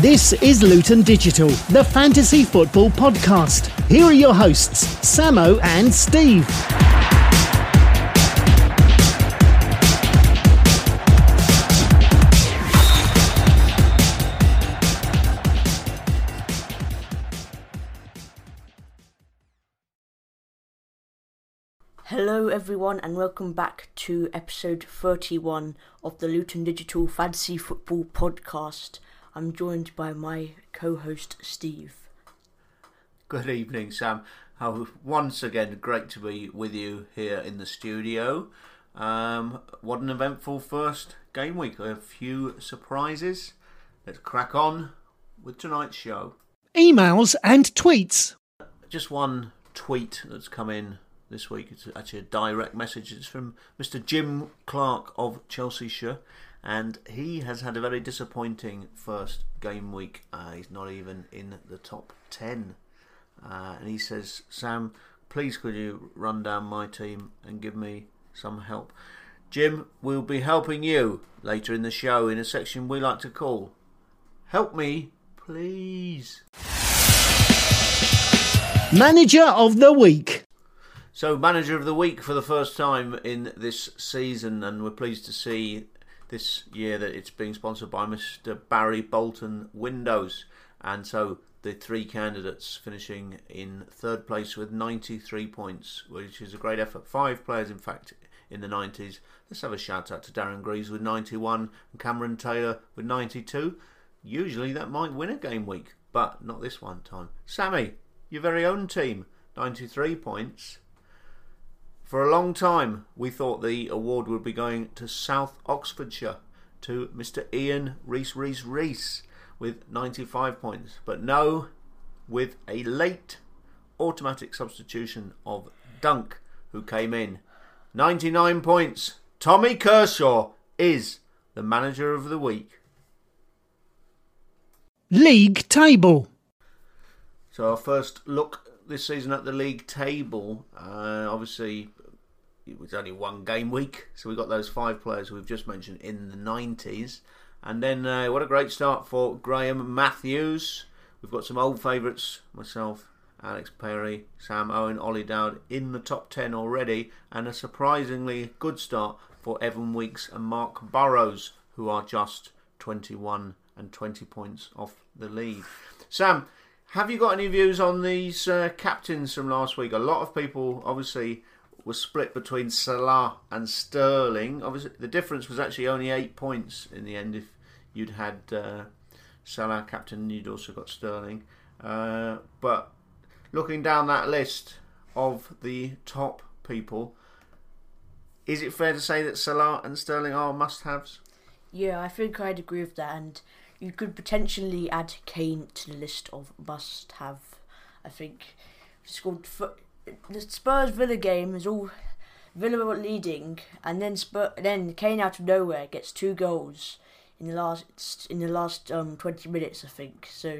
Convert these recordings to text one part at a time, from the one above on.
This is Luton Digital, the fantasy football podcast. Here are your hosts, Samo and Steve. Hello, everyone, and welcome back to episode 31 of the Luton Digital Fantasy Football Podcast. I'm joined by my co host, Steve. Good evening, Sam. Oh, once again, great to be with you here in the studio. Um, what an eventful first game week. A few surprises. Let's crack on with tonight's show. Emails and tweets. Just one tweet that's come in this week. It's actually a direct message. It's from Mr. Jim Clark of Chelsea and he has had a very disappointing first game week. Uh, he's not even in the top 10. Uh, and he says, Sam, please could you run down my team and give me some help? Jim, we'll be helping you later in the show in a section we like to call Help Me, Please. Manager of the Week. So, manager of the week for the first time in this season, and we're pleased to see this year that it's being sponsored by Mr. Barry Bolton Windows. And so, the three candidates finishing in third place with 93 points, which is a great effort. Five players, in fact, in the 90s. Let's have a shout out to Darren Greaves with 91 and Cameron Taylor with 92. Usually that might win a game week, but not this one time. Sammy, your very own team, 93 points. For a long time, we thought the award would be going to South Oxfordshire, to Mr. Ian Reese Reese Reese with 95 points. But no, with a late automatic substitution of Dunk, who came in. 99 points. Tommy Kershaw is the manager of the week. League table. So, our first look this season at the league table. Uh, obviously, it was only one game week, so we got those five players we've just mentioned in the 90s. And then, uh, what a great start for Graham Matthews. We've got some old favourites, myself, Alex Perry, Sam Owen, Ollie Dowd in the top 10 already, and a surprisingly good start for Evan Weeks and Mark Burrows, who are just 21 and 20 points off the lead. Sam, have you got any views on these uh, captains from last week? A lot of people obviously was split between Salah and Sterling. Obviously, the difference was actually only eight points in the end. If you'd had uh, Salah captain, you'd also got Sterling. Uh, but looking down that list of the top people, is it fair to say that Salah and Sterling are must-haves? Yeah, I think I'd agree with that, and you could potentially add Kane to the list of must-have. I think scored the Spurs Villa game is all Villa were leading, and then Spur, then Kane out of nowhere gets two goals in the last in the last um, twenty minutes, I think. So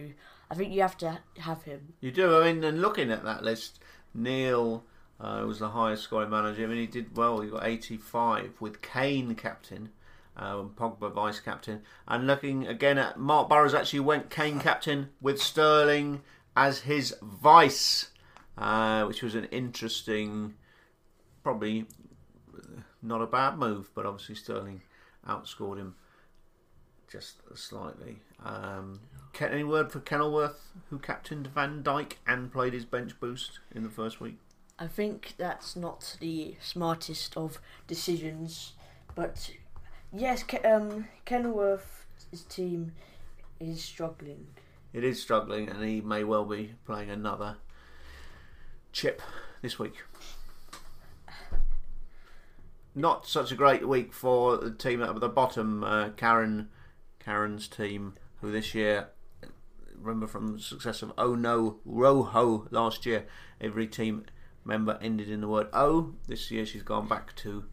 I think you have to have him. You do. I mean, and looking at that list, Neil uh, was the highest scoring manager. I mean, he did well. He got eighty five with Kane captain. Uh, Pogba vice captain, and looking again at Mark Burrows actually went Kane captain with Sterling as his vice uh, which was an interesting, probably not a bad move, but obviously Sterling outscored him just slightly. Um, any word for Kenilworth, who captained Van Dijk and played his bench boost in the first week? I think that's not the smartest of decisions, but yes, um, Kenilworth's team is struggling. It is struggling, and he may well be playing another chip this week. Not such a great week for the team at the bottom, uh, Karen, Karen's team, who this year, remember from the success of Oh No Roho last year, every team member ended in the word O. This year she's gone back to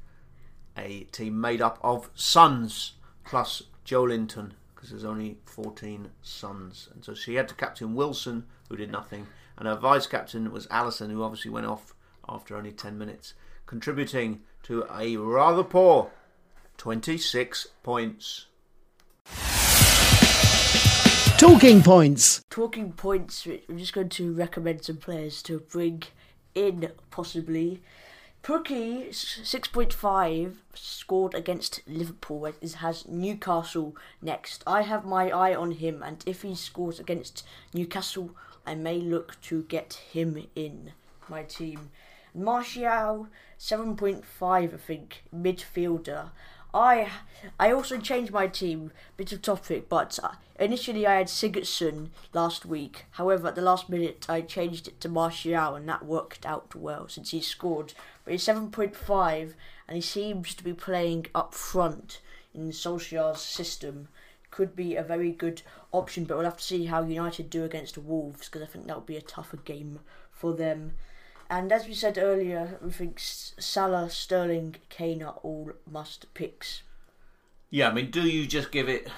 a team made up of sons plus Joelinton because there's only 14 sons. And so she had to captain Wilson, who did nothing, and her vice captain was Alisson, who obviously went off after only 10 minutes, contributing to a rather poor 26 points. Talking points. Talking points, I'm just going to recommend some players to bring in, possibly. Pukki, 6.5, scored against Liverpool, it has Newcastle next. I have my eye on him, and if he scores against Newcastle, I may look to get him in my team. Martial, 7.5, I think, midfielder. I I also changed my team. Bit of topic, but uh, initially I had Sigurdsson last week. However, at the last minute I changed it to Martial, and that worked out well since he scored. But he's seven point five, and he seems to be playing up front in Solskjaer's system. Could be a very good option, but we'll have to see how United do against Wolves because I think that will be a tougher game for them. And as we said earlier, we think Salah, Sterling, Kane are all must picks. Yeah, I mean, do you just give it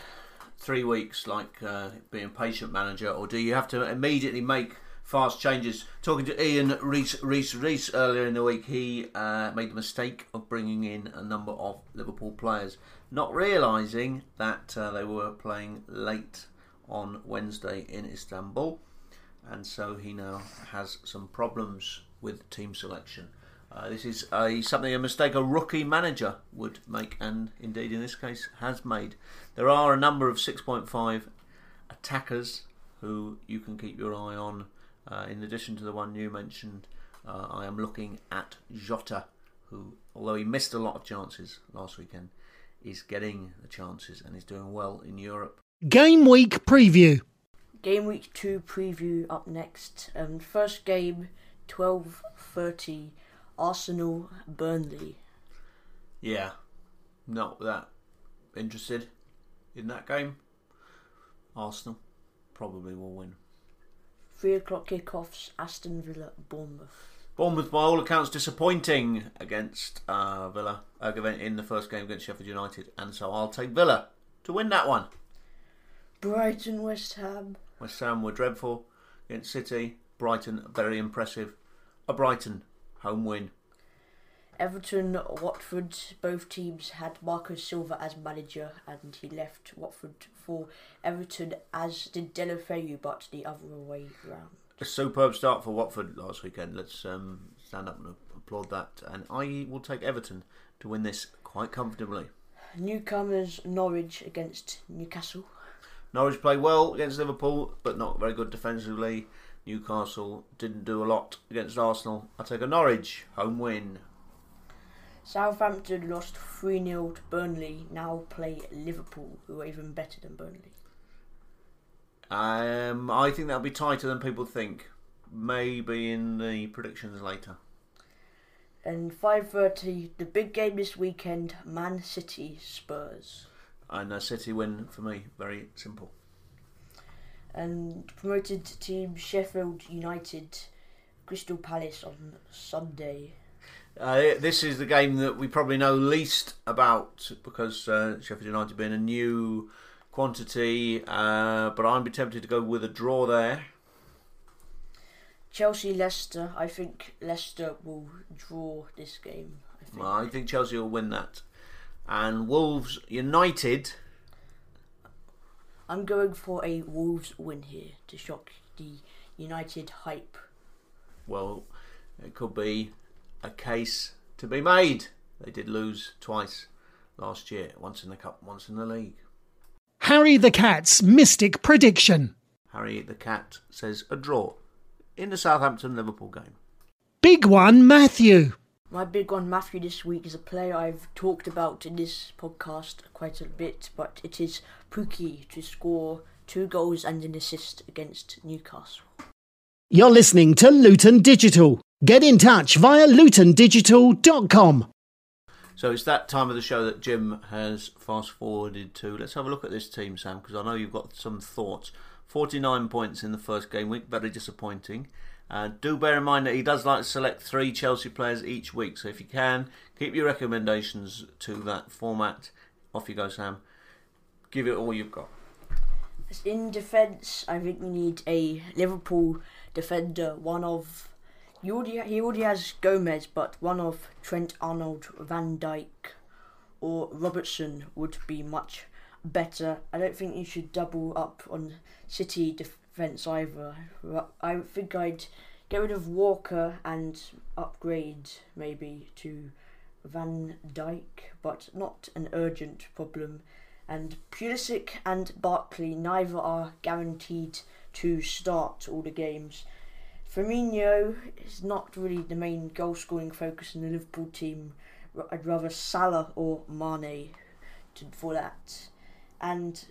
three weeks like uh, being patient manager, or do you have to immediately make fast changes? Talking to Ian Reese Reese Reese earlier in the week, he uh, made the mistake of bringing in a number of Liverpool players, not realising that uh, they were playing late on Wednesday in Istanbul, and so he now has some problems with team selection. Uh, this is a, something a mistake a rookie manager would make, and indeed in this case has made. There are a number of 6.5 attackers who you can keep your eye on. Uh, in addition to the one you mentioned, uh, I am looking at Jota, who, although he missed a lot of chances last weekend, is getting the chances and is doing well in Europe. Game week preview. Game week two preview up next. Um, first game 12:30 Arsenal Burnley. Yeah, not that interested in that game. Arsenal probably will win. Three o'clock kickoffs. Aston Villa Bournemouth. Bournemouth, by all accounts, disappointing against uh, Villa uh, in the first game against Sheffield United, and so I'll take Villa to win that one. Brighton West Ham. West Ham were dreadful against City. Brighton very impressive a Brighton home win. Everton, Watford, both teams had Marco Silva as manager and he left Watford for Everton, as did Deulofeu, but the other way round. A superb start for Watford last weekend. Let's um, stand up and applaud that. And I will take Everton to win this quite comfortably. Newcomers Norwich against Newcastle. Norwich played well against Liverpool, but not very good defensively. Newcastle didn't do a lot against Arsenal. I take a Norwich home win. Southampton lost 3 0 to Burnley, now play Liverpool, who are even better than Burnley. Um, I think that'll be tighter than people think. Maybe in the predictions later. And 5.30, the big game this weekend, Man City Spurs. And a City win for me, very simple and promoted team Sheffield United Crystal Palace on Sunday. Uh, this is the game that we probably know least about because uh, Sheffield United being a new quantity, uh, but I'd be tempted to go with a draw there. Chelsea Leicester. I think Leicester will draw this game. I think. Well, I think Chelsea will win that. And Wolves United. I'm going for a Wolves win here to shock the United hype. Well, it could be a case to be made. They did lose twice last year, once in the cup, once in the league. Harry the Cat's mystic prediction. Harry the Cat says a draw in the Southampton Liverpool game. Big one, Matthew. My big one, Matthew, this week is a player I've talked about in this podcast quite a bit, but it is Pukki to score two goals and an assist against Newcastle. You're listening to Luton Digital. Get in touch via lutondigital.com. So it's that time of the show that Jim has fast forwarded to. Let's have a look at this team, Sam, because I know you've got some thoughts. 49 points in the first game week, very disappointing. Uh, do bear in mind that he does like to select three Chelsea players each week, so if you can, keep your recommendations to that format. Off you go, Sam. Give it all you've got. In defence, I think we need a Liverpool defender, one of. He already, he already has Gomez, but one of Trent Arnold, Van Dijk, or Robertson would be much better. I don't think you should double up on City defence either. I think I'd get rid of Walker and upgrade maybe to Van Dijk, but not an urgent problem. And Pulisic and Barkley neither are guaranteed to start all the games. Firmino is not really the main goal scoring focus in the Liverpool team. I'd rather Salah or Mane for that. And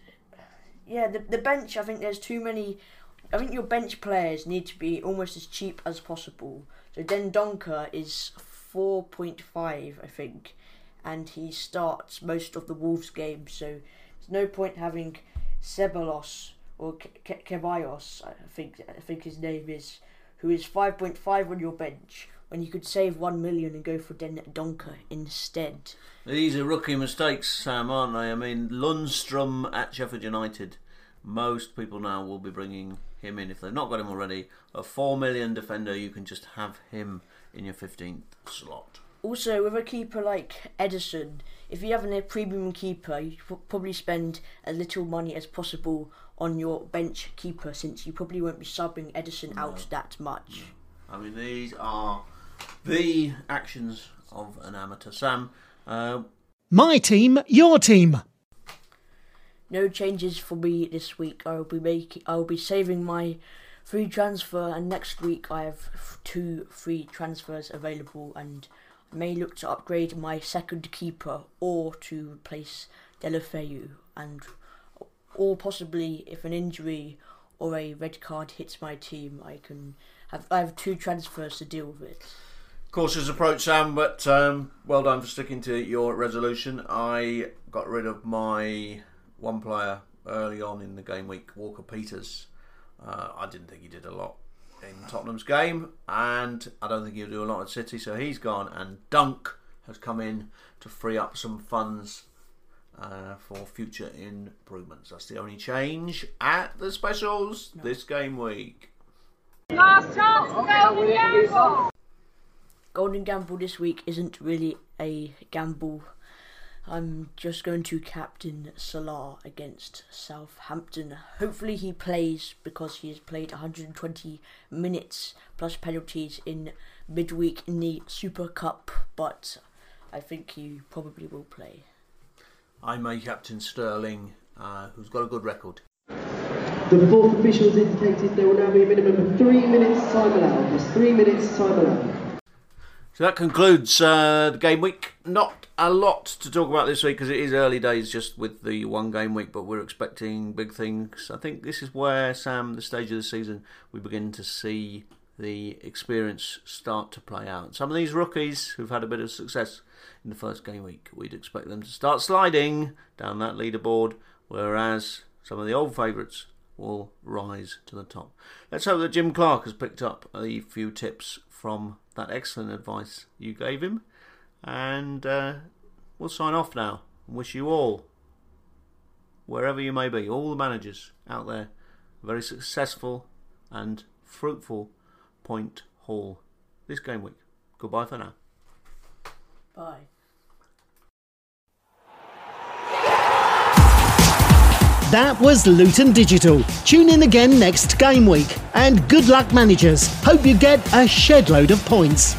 yeah, the the bench. I think there's too many. I think your bench players need to be almost as cheap as possible. So Dendoncker is four point five, I think, and he starts most of the Wolves games. So there's no point having Ceballos or Ceballos. I think I think his name is, who is five point five on your bench when you could save one million and go for Den Donker instead. These are rookie mistakes, Sam, aren't they? I mean, Lundstram at Sheffield United. Most people now will be bringing him in if they've not got him already. A four million defender, you can just have him in your fifteenth slot. Also, with a keeper like Ederson, if you have a premium keeper, you probably spend as little money as possible on your bench keeper, since you probably won't be subbing Ederson no. out that much. No. I mean, these are the actions of an amateur. Sam. Uh, My team, your team. No changes for me this week. I will be making. I will be saving my free transfer, and next week I have two free transfers available, and I may look to upgrade my second keeper or to replace Deulofeu, and or possibly if an injury or a red card hits my team, I can have. I have two transfers to deal with cautious approach, Sam, but um, well done for sticking to your resolution. I got rid of my one player early on in the game week, Walker Peters. Uh, I didn't think he did a lot in Tottenham's game, and I don't think he'll do a lot at City, so he's gone. And Dunk has come in to free up some funds uh, for future improvements. That's the only change at the specials no. this game week. Last chance to go Golden Gamble this week isn't really a gamble. I'm just going to captain Salah against Southampton. Hopefully he plays because he has played 120 minutes plus penalties in midweek in the Super Cup, but I think he probably will play. I may captain Sterling, uh, who's got a good record. The fourth officials indicated there will now be a minimum of three minutes time allowed. There's three minutes time allowed. So that concludes uh, the game week. Not a lot to talk about this week because it is early days just with the one game week, but we're expecting big things. I think this is where, Sam, the stage of the season, we begin to see the experience start to play out. Some of these rookies who've had a bit of success in the first game week, we'd expect them to start sliding down that leaderboard, whereas some of the old favourites will rise to the top. Let's hope that Jim Clark has picked up a few tips from that excellent advice you gave him. And uh, we'll sign off now wish you all, wherever you may be, all the managers out there, a very successful and fruitful point haul this game week. Goodbye for now. Bye. That was Luton Digital. Tune in again next game week. And good luck, managers. Hope you get a shed load of points.